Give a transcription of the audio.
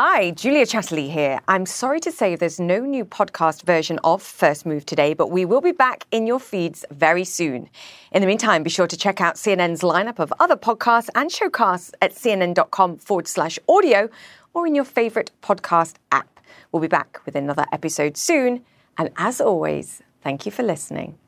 Hi, Julia Chatterley here. I'm sorry to say there's no new podcast version of First Move today, but we will be back in your feeds very soon. In the meantime, be sure to check out CNN's lineup of other podcasts and showcasts at cnn.com forward slash audio or in your favorite podcast app. We'll be back with another episode soon. And as always, thank you for listening.